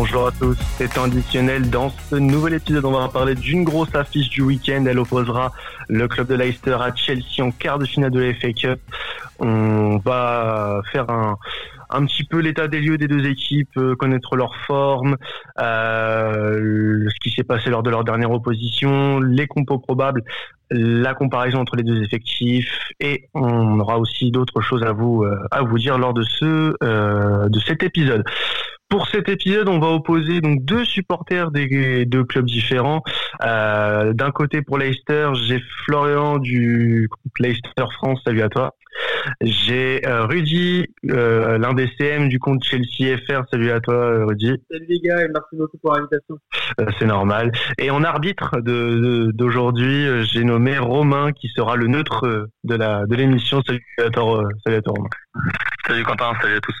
Bonjour à tous, c'est traditionnel. Dans ce nouvel épisode, on va parler d'une grosse affiche du week-end. Elle opposera le club de Leicester à Chelsea en quart de finale de la FA Cup. On va faire un, un petit peu l'état des lieux des deux équipes, euh, connaître leur forme, euh, ce qui s'est passé lors de leur dernière opposition, les compos probables, la comparaison entre les deux effectifs, et on aura aussi d'autres choses à vous euh, à vous dire lors de ce de cet épisode. Pour cet épisode, on va opposer donc deux supporters des deux clubs différents. D'un côté pour Leicester, j'ai Florian du Leicester France. Salut à toi. J'ai euh, Rudy, euh, l'un des CM du compte Chelsea FR. Salut à toi, euh, Rudy. Salut les gars et merci beaucoup pour l'invitation. Euh, C'est normal. Et en arbitre de d'aujourd'hui, euh, j'ai nommé Romain qui sera le neutre de la de l'émission. Salut à toi, salut à toi Romain. Salut Quentin, salut à tous.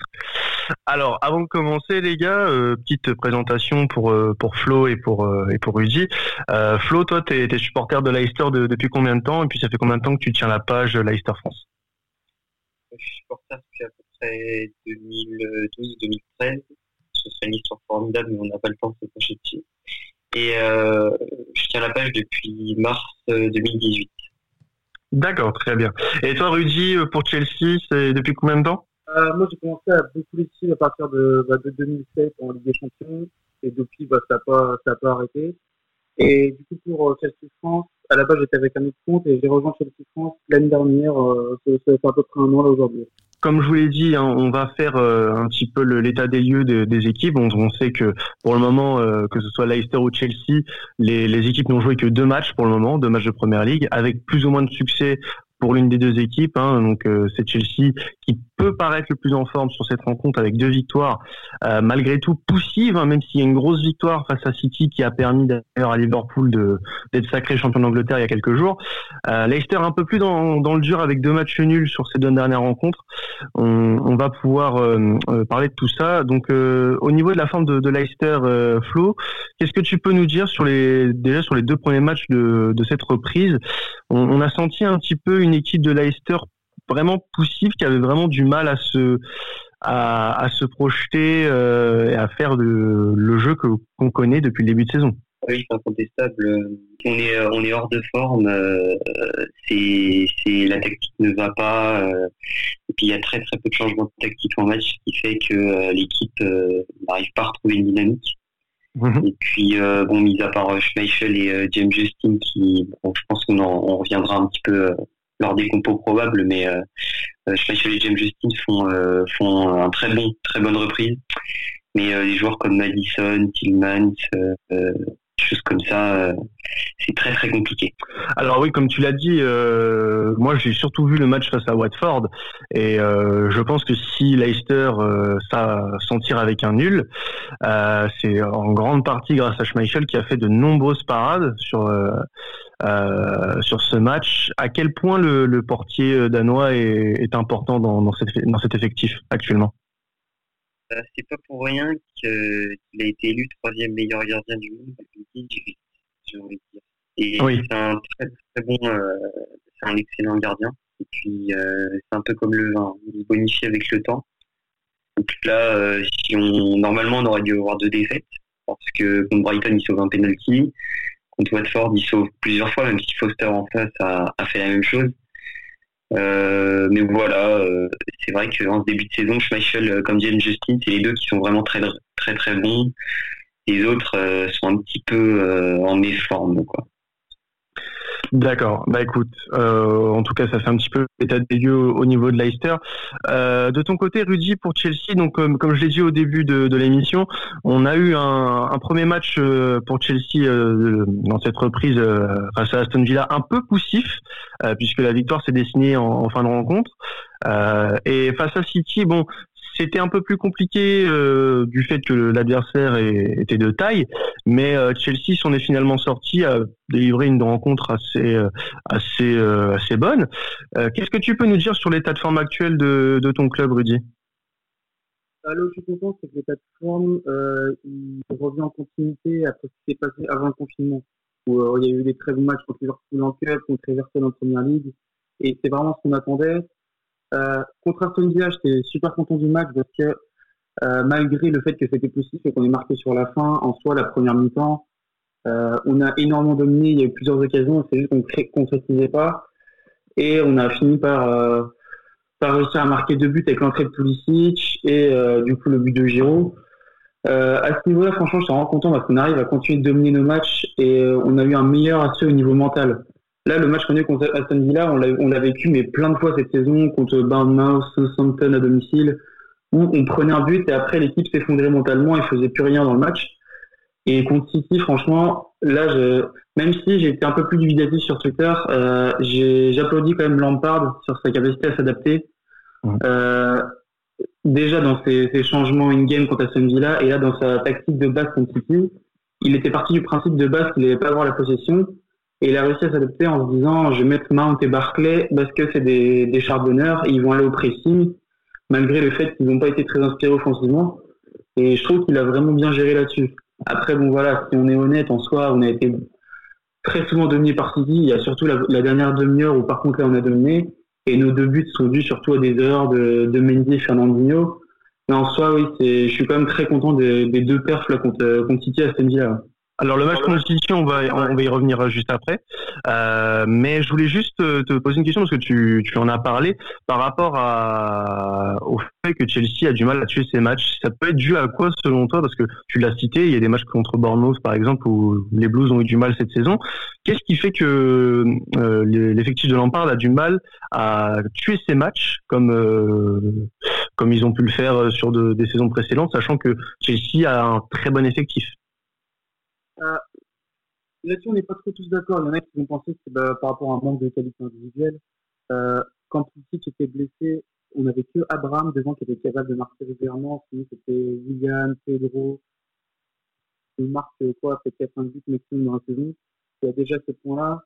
Alors, avant de commencer, les gars, euh, petite présentation pour euh, pour Flo et pour euh, et pour Rudy. Euh, Flo, toi, t'es es supporter de Leicester de, depuis combien de temps? Et puis, ça fait combien de temps que tu tiens la page Leicester France? Je suis supporter depuis à peu près 2012-2013. Ce serait une histoire formidable, mais on n'a pas le temps de se pencher dessus. Et euh, je tiens la page depuis mars 2018. D'accord, très bien. Et toi, Rudy, pour Chelsea, c'est depuis combien de temps? Euh, moi, j'ai commencé à beaucoup les suivre à partir de, bah, de 2007 en Ligue des Champions. Et depuis, bah, ça n'a pas, ça a pas arrêté. Et du coup, pour Chelsea France, à la base, j'étais avec un autre compte et j'ai rejoint Chelsea France l'année dernière. Euh, ça, fait à peu près un an là aujourd'hui. Comme je vous l'ai dit, hein, on va faire euh, un petit peu l'état des lieux de, des équipes. On, sait que pour le moment, euh, que ce soit Leicester ou Chelsea, les, équipes n'ont joué que deux matchs pour le moment, deux matchs de Première Ligue, avec plus ou moins de succès pour l'une des deux équipes. Hein, donc euh, c'est Chelsea qui peut paraître le plus en forme sur cette rencontre avec deux victoires, euh, malgré tout poussive, hein, même s'il y a une grosse victoire face à City qui a permis d'ailleurs à Liverpool d'être sacré champion d'Angleterre il y a quelques jours. Euh, Leicester un peu plus dans, le dur avec deux matchs nuls sur ces deux dernières rencontres. On, va pouvoir euh, parler de tout ça. Donc au niveau de la forme de, de Leicester, Flo, qu'est-ce que tu peux nous dire sur les déjà sur les deux premiers matchs de, de cette reprise? On, on a senti un petit peu une équipe de Leicester vraiment poussive qui avait vraiment du mal à se à, à se projeter euh, et à faire de, le jeu que qu'on connaît depuis le début de saison. Oui, c'est incontestable. On est on est hors de forme. Euh, c'est c'est la tactique ne va pas. Euh, et puis il y a très très peu de changements tactiques en match, ce qui fait que euh, l'équipe euh, n'arrive pas à retrouver une dynamique. Mmh. Et puis bon, mis à part Schmeichel et James Justin, qui bon, je pense qu'on on reviendra un petit peu lors des compos probables, mais euh, Schmeichel et James Justin font, euh, font un très bon, très bonne reprise. Mais euh, les joueurs comme Madison, Tillmans, euh, choses comme ça, c'est très très compliqué. Alors oui, comme tu l'as dit, euh, moi j'ai surtout vu le match face à Watford et euh, je pense que si Leicester euh, ça s'en tire avec un nul, c'est en grande partie grâce à Schmeichel qui a fait de nombreuses parades sur sur ce match. À quel point le, le portier danois est, est important dans, dans, cette, dans cet effectif actuellement? C'est pas pour rien qu'il a été élu troisième meilleur gardien du monde dire. Et oui. c'est un très très bon, euh, c'est un excellent gardien. Et puis euh, c'est un peu comme le vin, il bonifie avec le temps. Donc là, euh, si on normalement on aurait dû avoir deux défaites parce que contre Brighton il sauve un penalty, contre Watford il sauve plusieurs fois, même si Foster en face a, a fait la même chose. Euh, mais voilà, euh, c'est vrai qu'en ce début de saison, Schmeichel comme James Justin, c'est les deux qui sont vraiment très très très bons. Les autres euh, sont un petit peu en méforme, quoi. D'accord. Bah écoute, euh, en tout cas, ça fait un petit peu l'état des lieux au, au niveau de Leicester. Euh, de ton côté, Rudy, pour Chelsea, donc comme, je l'ai dit au début de, l'émission, on a eu un, premier match euh, pour Chelsea euh, dans cette reprise euh, face à Aston Villa un peu poussif, puisque la victoire s'est dessinée en, fin de rencontre. et face à City, bon, c'était un peu plus compliqué euh, du fait que l'adversaire était de taille, mais euh, Chelsea s'en est finalement sorti à délivrer une rencontre assez euh, assez assez bonne. Qu'est-ce que tu peux nous dire sur l'état de forme actuel de, ton club, Rudy? Là où je suis content, c'est que l'état de forme, il revient en continuité après ce qui s'est passé avant le confinement, où il y a eu des très bons matchs contre Liverpool en Cup, contre Everton en Première Ligue, et c'est vraiment ce qu'on attendait. Euh, contre Aston Villa, j'étais super content du match parce que malgré le fait que c'était possible et qu'on est marqué sur la fin, en soi, la première mi-temps, on a énormément dominé, il y a eu plusieurs occasions, c'est juste qu'on ne concrétisait pas. Et on a fini par, réussir à marquer deux buts avec l'entrée de Pulisic et du coup le but de Giroud. Euh, à ce niveau-là, franchement, je suis vraiment content parce qu'on arrive à continuer de dominer nos matchs et euh, on a eu un meilleur assaut au niveau mental. Là, le match qu'on a eu contre Aston Villa, on l'a vécu mais plein de fois cette saison contre Bournemouth, Southampton à domicile, où on prenait un but et après l'équipe s'effondrait mentalement et faisait plus rien dans le match. Et contre City, franchement, là, je, même si j'ai été un peu plus dubitatif sur Twitter, euh, j'applaudis quand même Lampard sur sa capacité à s'adapter. Euh, déjà dans ses, changements in-game contre Aston Villa et là dans sa tactique de base contre City, il était parti du principe de base qu'il n'allait pas avoir la possession et il a réussi à s'adapter en se disant je vais mettre Mount et Barclay parce que c'est des, des charbonneurs ils vont aller au pressing malgré le fait qu'ils n'ont pas été très inspirés offensivement et je trouve qu'il a vraiment bien géré là-dessus. Après bon voilà, si on est honnête en soi, on a été très souvent dominé par City, il y a surtout la, dernière demi-heure où par contre là on a dominé et nos deux buts sont dus surtout à des erreurs de, Mendy et Fernandinho. Mais en soi, oui, je suis quand même très content des, deux perfs là, contre, contre City à Aston Villa. Alors le match City, on va on va y revenir euh, juste après. Euh, mais je voulais juste euh, te poser une question parce que tu, tu en as parlé par rapport à, au fait que Chelsea a du mal à tuer ses matchs. Ça peut être dû à quoi selon toi? Parce que tu l'as cité, il y a des matchs contre Bournemouth par exemple où les Blues ont eu du mal cette saison. Qu'est-ce qui fait que l'effectif de Lampard a du mal à tuer ses matchs comme comme ils ont pu le faire sur des saisons précédentes, sachant que Chelsea a un très bon effectif? Euh, Là-dessus, on n'est pas trop tous d'accord. Il y en a qui vont penser que c'est bah, par rapport à un manque de qualité individuelle. Euh, quand Pulisic était blessé, on n'avait que Abraham devant qui était capable de marquer régulièrement. Sinon, c'était William, Pedro. Il marque quoi, peut-être 4 buts maximum dans la saison. Il y a déjà ce point-là.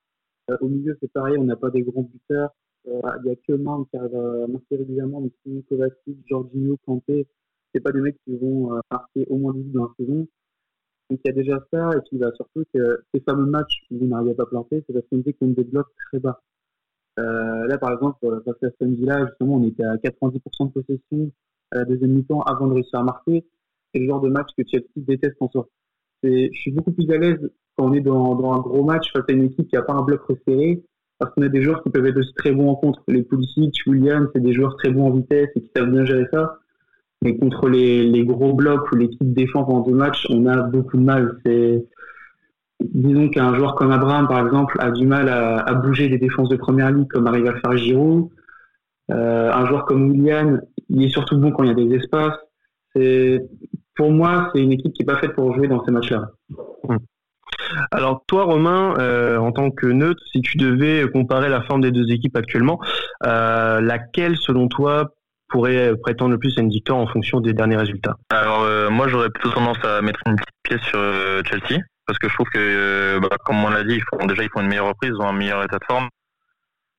Euh, au milieu, c'est pareil, on n'a pas des grands buteurs. Euh, il n'y a que Marc qui arrive à marquer régulièrement, mais sinon Kovacic, Jorginho, Kanté, c'est pas des mecs qui vont euh, marquer au moins 10 buts dans la saison. Donc il y a déjà ça, et puis bah, surtout que ces fameux matchs où vous n'arrivez pas à planter, c'est parce qu'on dit qu'on débloque très bas. Euh, là, par exemple, face à Aston Villa, justement, on était à 90% de possession à la deuxième mi-temps avant de réussir à marquer. C'est le genre de match que Chelsea déteste en soi. Je suis beaucoup plus à l'aise quand on est dans, un gros match face à une équipe qui n'a pas un bloc resserré, parce qu'on a des joueurs qui peuvent être aussi très bons en contre. Les Pulisic, William, c'est des joueurs très bons en vitesse et qui savent bien gérer ça. Mais contre les, les gros blocs où l'équipe défend pendant deux matchs, on a beaucoup de mal. C'est disons qu'un joueur comme Abraham, par exemple, a du mal à, bouger des défenses de première ligne comme arrive à faire Giroud. Euh, un joueur comme William, il est surtout bon quand il y a des espaces. Pour moi, c'est une équipe qui est pas faite pour jouer dans ces matchs-là. Hum. Alors toi, Romain, euh, en tant que neutre, si tu devais comparer la forme des deux équipes actuellement, euh, laquelle, selon toi, pourrait prétendre le plus à une victoire en fonction des derniers résultats Alors euh, moi j'aurais plutôt tendance à mettre une petite pièce sur euh, Chelsea parce que je trouve que euh, bah, comme on l'a dit, déjà ils font une meilleure reprise, ils ont un meilleur état de forme.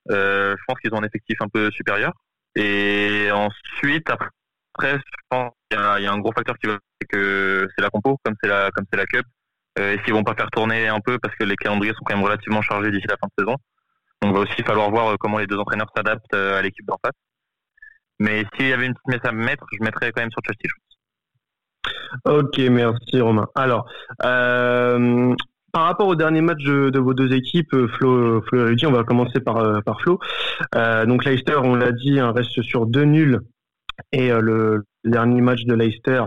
je pense qu'ils ont un effectif un peu supérieur. Et ensuite après, je pense qu'il y, a un gros facteur qui va que c'est la compo comme c'est la comme c'est la cup. Est-ce qu'ils vont pas faire tourner un peu parce que les calendriers sont quand même relativement chargés d'ici la fin de saison. Donc il va aussi falloir voir comment les deux entraîneurs s'adaptent à l'équipe d'en face. Mais s'il y avait une petite messe à mettre, je mettrais quand même sur Chelsea. Ok, merci Romain. Alors, euh, par rapport au dernier match de, vos deux équipes, Flo, Flo et Rudy, on va commencer par, euh, Flo. Euh, donc Leicester, on l'a dit, hein, reste sur deux nuls. Et le dernier match de Leicester,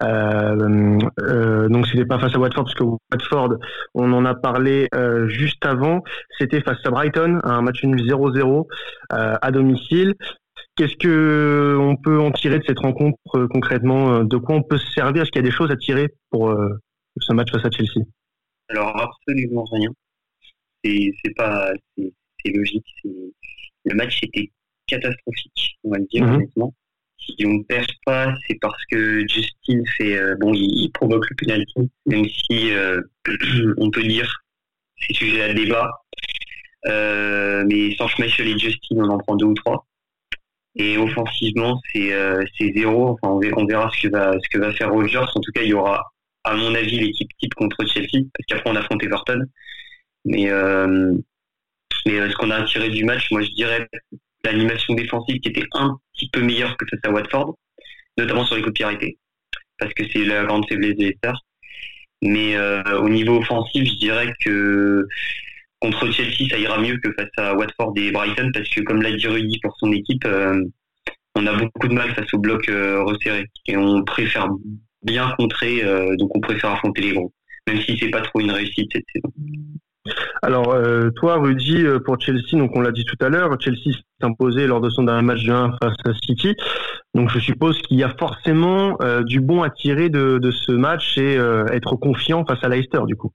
donc c'était pas face à Watford parce que Watford, on en a parlé juste avant, c'était face à Brighton, un match nul 0-0 à domicile. Qu'est-ce que on peut en tirer de cette rencontre euh, concrètement euh, De quoi on peut se servir? Est-ce qu'il y a des choses à tirer pour euh, ce match face à Chelsea? Alors absolument rien. C'est pas c'est logique. Le match était catastrophique, on va le dire mhm. honnêtement. Si on ne perd pas, c'est parce que Justin fait bon, il, provoque le penalty, même si on peut dire c'est sujet à débat. mais sans Schmeichel et Justin, on en prend deux ou trois. Et offensivement, c'est euh, zéro. On verra ce que va faire Rogers. En tout cas, il y aura, à mon avis, l'équipe type contre Chelsea, parce qu'après on affronte Everton. Mais euh, mais euh, ce qu'on a tiré du match, moi je dirais l'animation défensive qui était un petit peu meilleure que face à Watford, notamment sur les coups de parce que c'est la grande faiblesse de Leicester. Mais au niveau offensif, je dirais que contre Chelsea, ça ira mieux que face à Watford et Brighton, parce que comme l'a dit Rudy pour son équipe, on a beaucoup de mal face au bloc resserré et on préfère bien contrer, donc on préfère affronter les gros, même si c'est pas trop une réussite cette saison. Alors, euh, toi, Rudy, euh, pour Chelsea, donc on l'a dit tout à l'heure, Chelsea s'est imposé lors de son dernier match de 1 face à City. Donc, je suppose qu'il y a forcément euh, du bon à tirer de, ce match et être confiant face à Leicester, du coup.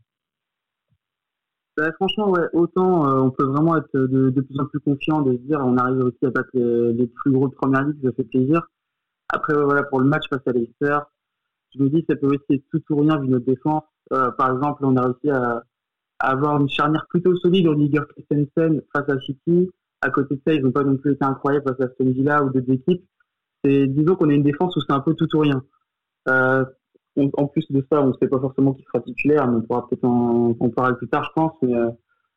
Bah, franchement, ouais, autant on peut vraiment être de, plus en plus confiant, de se dire on arrive aussi à battre les, plus gros de première ligue, ça fait plaisir. Après, voilà, pour le match face à Leicester, je me dis ça peut aussi être tout ou rien vu notre défense. par exemple, on a réussi à avoir une charnière plutôt solide, Rudiger Christensen face à City. À côté de ça, ils n'ont pas non plus été incroyables face à Aston Villa ou d'autres équipes. Et disons qu'on a une défense où c'est un peu tout ou rien. Euh, en plus de ça, on ne sait pas forcément qui sera titulaire, mais on pourra peut-être en, parler plus tard, je pense. Mais euh,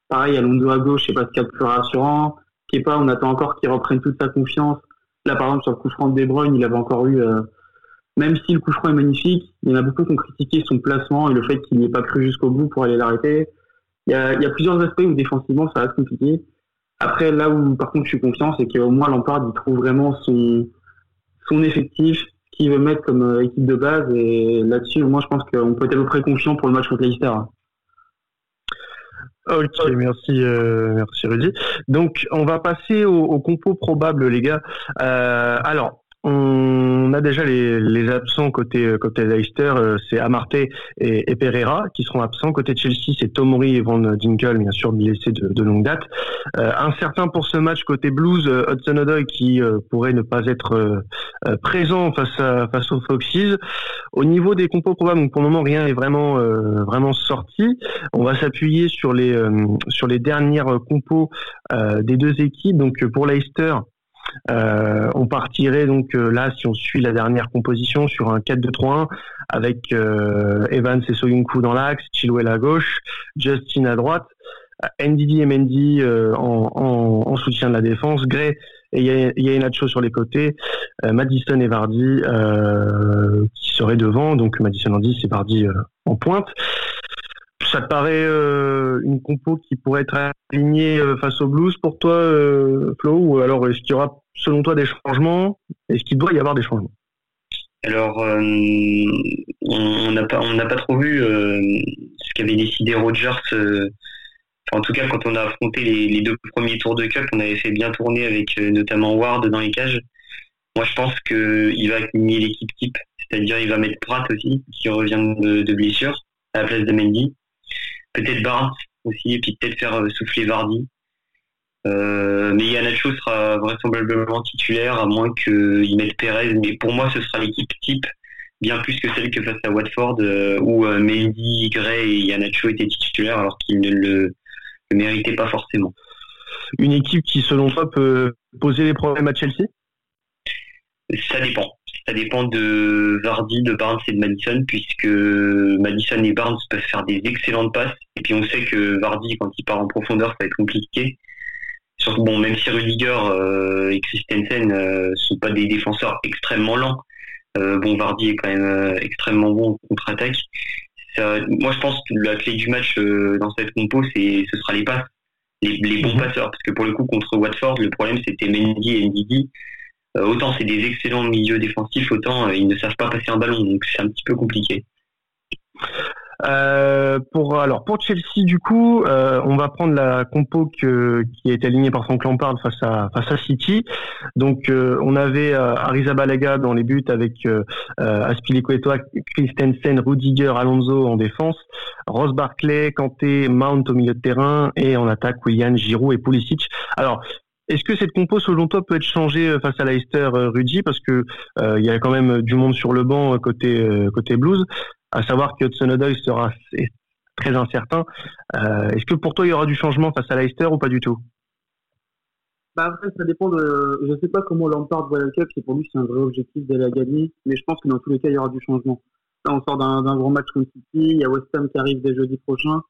pareil, à gauche, je sais pas ce qu'il y a de plus rassurant. Kepa, on attend encore qu'il reprenne toute sa confiance. Là, par exemple, sur le coup franc de De Bruyne, il avait encore eu, euh, même si le coup franc est magnifique, il y en a beaucoup qui ont critiqué son placement et le fait qu'il n'y ait pas cru jusqu'au bout pour aller l'arrêter. Il y a, plusieurs aspects où défensivement ça reste compliqué. Après, là où par contre je suis confiant, c'est qu'au moins Lampard il trouve vraiment son effectif qu'il veut mettre comme euh, équipe de base. Et là-dessus, moi je pense qu'on peut être à peu près confiant pour le match contre Leicester. Ok, merci, euh, merci Rudy. Donc, on va passer au, au compo probable, les gars. Euh, alors, on a déjà les, absents côté euh, côté Leicester, euh, c'est Amarte et, Pereira qui seront absents. Côté Chelsea, c'est Tomori et Van Dinkel, bien sûr blessés de, de longue date. Euh, incertain pour ce match côté Blues, Hudson Odoi qui pourrait ne pas être présent face à face aux Foxes. Au niveau des compos probables, pour le moment rien est vraiment vraiment sorti. On va s'appuyer sur les sur les dernières compos des deux équipes. Donc pour Leicester, euh, on partirait donc euh, là, si on suit la dernière composition, sur un 4-2-3-1 avec euh, Evans et Soyuncu dans l'axe, Chilwell à gauche, Justin à droite, NDD et Mendy en, soutien de la défense, Gray et Nacho sur les côtés, Madison et Vardy qui seraient devant, donc Madison en 10 et Vardy en pointe ça te paraît une compo qui pourrait être alignée face au Blues pour toi, Flo Ou alors est-ce qu'il y aura selon toi, des changements? Est-ce qu'il doit y avoir des changements? Alors, euh, on n'a pas, on n'a pas trop vu euh, ce qu'avait décidé Rogers. Euh, en tout cas, quand on a affronté les, deux premiers tours de Cup, on avait fait bien tourner avec notamment Ward dans les cages. Moi, je pense qu'il va aligner l'équipe type, c'est-à-dire il va mettre Pratt aussi, qui revient de, blessure, à la place de Mendy. Peut-être Barnes aussi, et puis peut-être faire souffler Vardy. Euh, mais Yanacho sera vraisemblablement titulaire, à moins qu'il mette Perez. Mais pour moi, ce sera l'équipe type, bien plus que celle que face à Watford, euh, où euh, Mendy, Gray et Yanacho étaient titulaires, alors qu'ils ne le, méritaient pas forcément. Une équipe qui, selon toi, peut poser des problèmes à Chelsea? Ça dépend. Ça dépend de Vardy, de Barnes et de Madison, puisque Madison et Barnes peuvent faire des excellentes passes. Et puis on sait que Vardy, quand il part en profondeur, ça va être compliqué. Surtout, bon, même si Rudiger euh, et Christensen euh, sont pas des défenseurs extrêmement lents, euh, bon, Vardy est quand même euh, extrêmement bon en contre-attaque. moi, je pense que la clé du match dans cette compo, c'est ce sera les passes, les, bons mhm. passeurs, parce que pour le coup, contre Watford, le problème c'était Mendy et Ndidi. Autant c'est des excellents milieux défensifs, autant ils ne savent pas passer un ballon, donc c'est un petit peu compliqué. Euh, pour alors pour Chelsea du coup, euh, on va prendre la compo qui été alignée par Frank Lampard face à face à City. Donc euh, on avait euh, Arrizabalaga dans les buts avec euh, Aspilicueta, Christensen, Rudiger, Alonso en défense, Ross Barclay, Kanté, Mount au milieu de terrain et en attaque William, Giroud et Pulisic. Alors est-ce que cette compo, selon toi, peut être changée face à Leicester, Rudy, parce que il y a quand même du monde sur le banc côté côté Blues à savoir que Hudson sera très incertain. Euh, est-ce que pour toi, il y aura du changement face à Leicester ou pas du tout? Bah après, ça dépend de. Je ne sais pas comment Lampard voit le Cup, c'est pour lui, c'est un vrai objectif d'aller à gagner, mais je pense que dans tous les cas, il y aura du changement. Là, on sort d'un grand match contre City, il y a West Ham qui arrive dès jeudi prochain.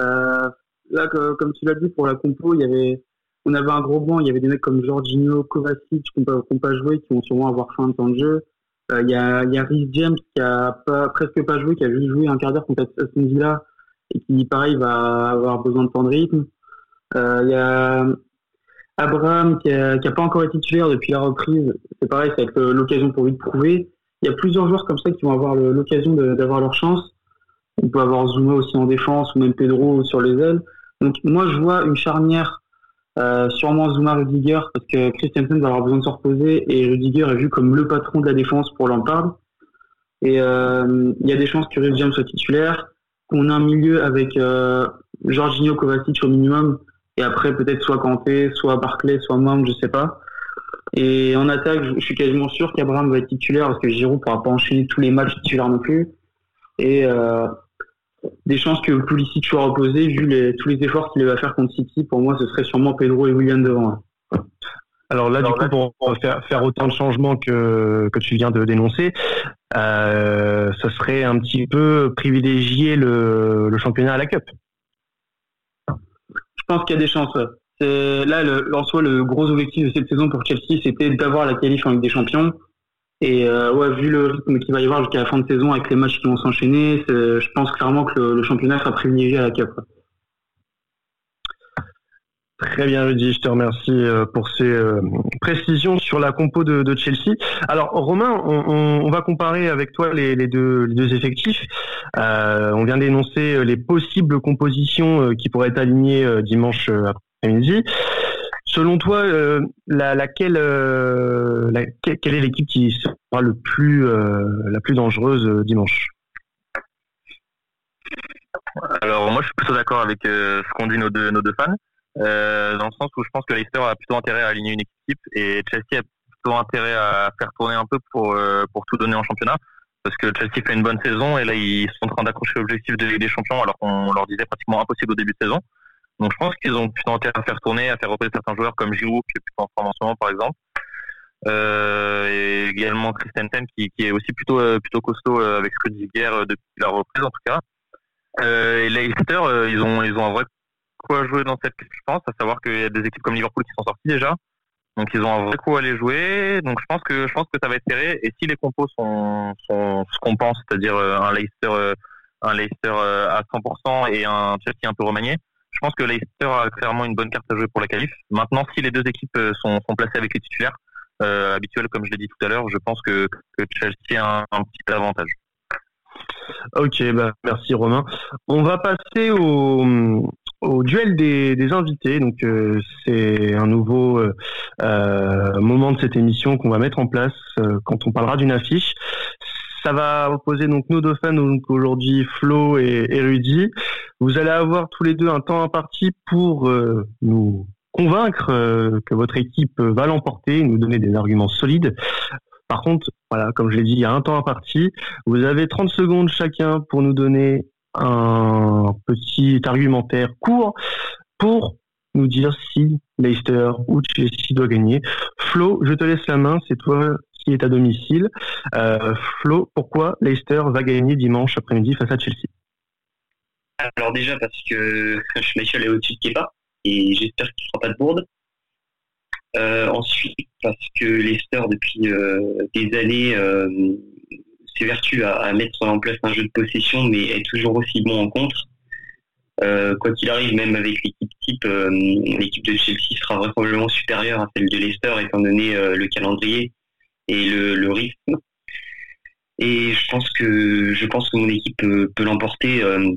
Euh, là, comme tu l'as dit, pour la compo, il y avait, on avait un gros banc, il y avait des mecs comme Jorginho, Kovacic qui n'ont pas, pas, joué, qui vont sûrement avoir fin de temps de jeu. Il y, a, y a Rhys James qui a presque pas joué, qui a juste joué un quart d'heure contre Aston Villa et qui, pareil, va avoir besoin de temps de rythme. Il y a Abraham qui a, pas encore été titulaire depuis la reprise. C'est pareil, c'est l'occasion pour lui de prouver. Il y a plusieurs joueurs comme ça qui vont avoir l'occasion d'avoir leur chance. On peut avoir Zuma aussi en défense ou même Pedro sur les ailes. Donc moi je vois une charnière euh, sûrement Zuma Rudiger parce que Christensen va avoir besoin de se reposer et Rudiger est vu comme le patron de la défense pour Lampard. Et euh, il y a des chances que Rhys James soit titulaire, qu'on ait un milieu avec euh, Jorginho Kovacic au minimum et après peut-être soit Kanté, soit Barclay, soit Mount, je sais pas. Et en attaque, je suis quasiment sûr qu'Abraham va être titulaire parce que Giroud pourra pas enchaîner tous les matchs titulaires non plus. Et euh, des chances que Pulisic soit reposé vu les, tous les efforts qu'il va faire contre City. Pour moi, ce serait sûrement Pedro et William devant. Alors là, du coup, pour faire, faire, autant de changements que, que tu viens de dénoncer, euh, ce serait un petit peu privilégier le, le championnat à la Cup. Je pense qu'il y a des chances. Là, le, en soi, le gros objectif de cette saison pour Chelsea, c'était d'avoir la qualif en Ligue des Champions. Et euh, ouais, vu le rythme qu'il va y avoir jusqu'à la fin de saison avec les matchs qui vont s'enchaîner, je pense clairement que le, championnat sera privilégié à la Cup. Très bien Rudy, je te remercie euh, pour ces euh, précisions sur la compo de, Chelsea. Alors Romain, on, va comparer avec toi les, deux, effectifs. on vient d'énoncer les possibles compositions qui pourraient être alignées dimanche après-midi. Selon toi, la, laquelle, quelle est l'équipe qui sera le plus, euh, la plus dangereuse dimanche? Alors moi, je suis plutôt d'accord avec ce qu'ont dit nos deux, fans, dans le sens où je pense que Leicester a plutôt intérêt à aligner une équipe et Chelsea a plutôt intérêt à faire tourner un peu pour, pour tout donner en championnat. Parce que Chelsea fait une bonne saison et là ils sont en train d'accrocher l'objectif des Champions alors qu'on leur disait pratiquement impossible au début de saison. Donc je pense qu'ils ont plutôt intérêt à faire tourner, à faire repérer certains joueurs comme Giroud qui est plutôt en forme en ce moment par exemple. Euh, et également Christensen qui, qui est aussi plutôt euh, plutôt costaud euh, avec Rudiger depuis la reprise en tout cas. Et Leicester, ils ont ils ont un vrai coup à jouer dans cette je pense, à savoir qu'il y a des équipes comme Liverpool qui sont sorties déjà. Donc ils ont un vrai coup à aller jouer. Donc je pense que je pense que ça va être serré. Et si les compos sont, sont ce qu'on pense, c'est-à-dire un Leicester un Leicester à 100% et un Chelsea un peu remanié, je pense que Leicester a clairement une bonne carte à jouer pour la qualif. Maintenant, si les deux équipes sont, sont placées avec les titulaires euh, habituels, comme je l'ai dit tout à l'heure, je pense que, que Chelsea a un, petit avantage. Ok, bah, merci Romain. On va passer au, duel des, invités. Donc euh, c'est un nouveau euh, moment de cette émission qu'on va mettre en place quand on parlera d'une affiche. Ça va opposer donc nos deux fans, aujourd'hui Flo et, Rudy. Vous allez avoir tous les deux un temps imparti pour nous convaincre euh, que votre équipe va l'emporter, nous donner des arguments solides. Par contre, voilà, comme je l'ai dit, il y a un temps imparti. Vous avez 30 secondes chacun pour nous donner un petit argumentaire court pour nous dire si Leicester ou Chelsea doit gagner. Flo, je te laisse la main, c'est toi qui est à domicile. Euh, Flo, pourquoi Leicester va gagner dimanche après-midi face à Chelsea? Alors déjà parce que Schmeichel est au-dessus de Kepa et j'espère qu'il ne fera pas de bourde. Euh, ensuite, parce que Leicester, depuis euh, des années, s'évertue à, mettre en place un jeu de possession, mais est toujours aussi bon en contre. quoi qu'il arrive, même avec l'équipe type, l'équipe de Chelsea sera vraisemblablement supérieure à celle de Leicester, étant donné le calendrier et le, rythme. Et je pense que je pense que mon équipe peut, l'emporter, euh,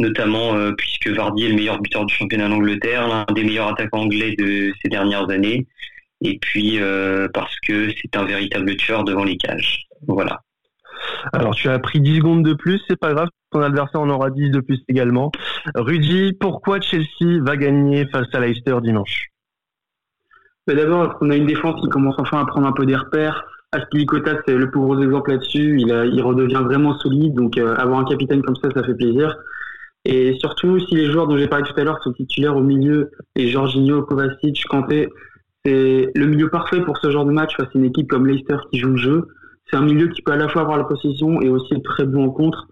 notamment euh, puisque Vardy est le meilleur buteur du championnat d'Angleterre, l'un des meilleurs attaquants anglais de ces dernières années, et puis euh, parce que c'est un véritable tueur devant les cages. Voilà. Alors tu as pris 10 secondes de plus, c'est pas grave, ton adversaire en aura 10 de plus également. Rudy, pourquoi Chelsea va gagner face à Leicester dimanche? Mais D'abord, on a une défense qui commence enfin à prendre un peu des repères. Aspilicueta, c'est le plus gros exemple là-dessus. Il, il redevient vraiment solide, donc euh, avoir un capitaine comme ça, ça fait plaisir. Et surtout, si les joueurs dont j'ai parlé tout à l'heure sont titulaires au milieu, et Jorginho, Kovacic, Kanté, c'est le milieu parfait pour ce genre de match face à une équipe comme Leicester qui joue le jeu. C'est un milieu qui peut à la fois avoir la possession et aussi être très bon en contre.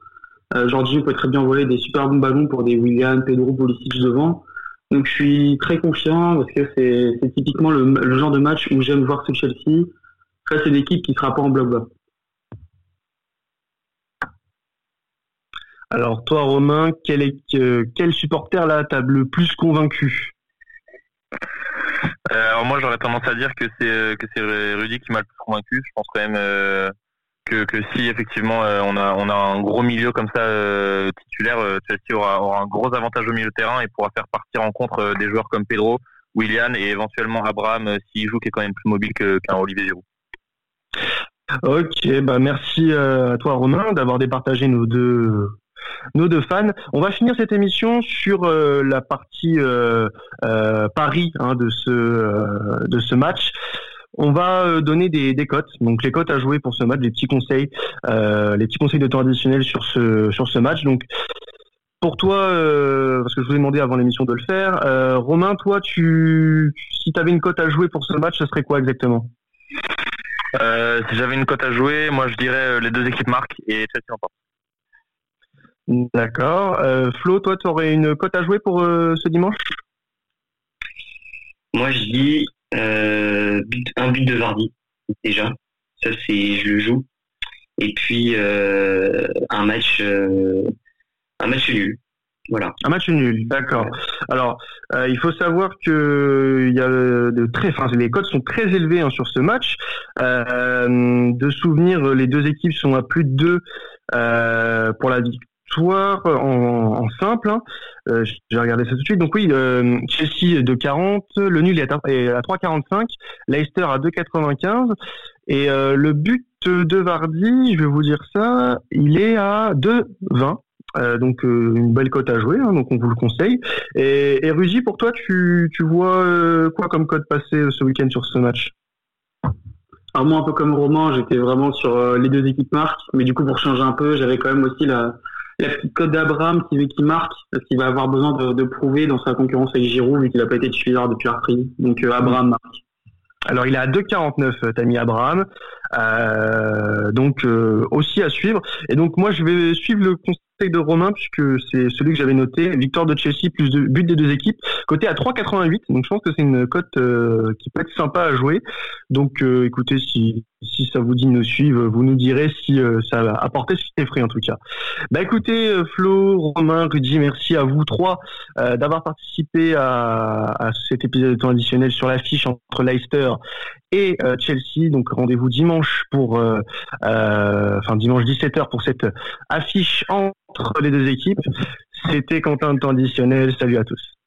Euh, Jorginho peut très bien voler des super bons ballons pour des William, Pedro, Pulisic devant. Donc je suis très confiant parce que c'est typiquement le, genre de match où j'aime voir ce Chelsea face à une équipe qui sera pas en bloc bas. Alors toi Romain, quel, est, quel supporter là t'a le plus convaincu? Alors moi j'aurais tendance à dire que c'est que c'est Rudy qui m'a le plus convaincu. Je pense quand même que, que si effectivement on a on a un gros milieu comme ça titulaire, Chelsea aura, aura, un gros avantage au milieu de terrain et pourra faire partir en contre des joueurs comme Pedro, William et éventuellement Abraham s'il joue qui est quand même plus mobile qu'un Olivier Giroud. Ok, bah merci à toi Romain d'avoir départagé nos deux nos deux fans. On va finir cette émission sur euh, la partie euh, euh, Paris hein, de ce de ce match. On va donner des, des cotes, donc les cotes à jouer pour ce match, les petits conseils, les petits conseils de temps additionnel sur ce sur ce match. Donc pour toi, parce que je vous ai demandé avant l'émission de le faire, Romain, toi, tu si tu avais une cote à jouer pour ce match, ce serait quoi exactement? Si j'avais une cote à jouer, moi je dirais les deux équipes marquent et Chelsea emporte. D'accord. Euh, Flo, toi, tu aurais une cote à jouer pour euh, ce dimanche? Moi, je dis euh, un but de Vardy, déjà. Ça, c'est, je le joue. Et puis, un match, un match nul. Voilà. Un match nul, d'accord. Alors, il faut savoir que il y a de très, enfin, les cotes sont très élevées hein, sur ce match. de souvenir, les deux équipes sont à plus de 2 pour la victoire victoire en, simple. Hein. Euh, j'ai ça tout de suite. Donc oui, euh, Chelsea de 40, le nul est à, 3,45, Leicester à 2,95 et euh, le but de Vardy, je vais vous dire ça, il est à 2,20. Euh, donc une belle cote à jouer, hein, donc on vous le conseille. Et, et pour toi, tu, tu vois quoi comme cote passer ce week-end sur ce match? Alors moi, un peu comme Romain, j'étais vraiment sur les deux équipes marques, mais du coup, pour changer un peu, j'avais quand même aussi la, la petite cote d'Abraham qui, qui marque, parce qu'il va avoir besoin de, prouver dans sa concurrence avec Giroud, vu qu'il n'a pas été titulaire depuis Arpri. Donc euh, Abraham marque. Alors il est à 2,49, euh, Tammy Abraham. Euh, donc aussi à suivre. Et donc moi je vais suivre le de Romain puisque c'est celui que j'avais noté. Victoire de Chelsea plus de but des deux équipes. Côté à 3,88. Donc je pense que c'est une cote qui peut être sympa à jouer. Donc écoutez si si ça vous dit de nous suivre, vous nous direz si euh, ça a apporté ses fruits en tout cas. Bah écoutez, euh, Flo, Romain, Rudy, merci à vous trois euh, d'avoir participé à, à, cet épisode de temps additionnel sur l'affiche entre Leicester et Chelsea. Donc rendez-vous dimanche pour, enfin dimanche 17h pour cette affiche entre les deux équipes. C'était Quentin additionnel. Salut à tous.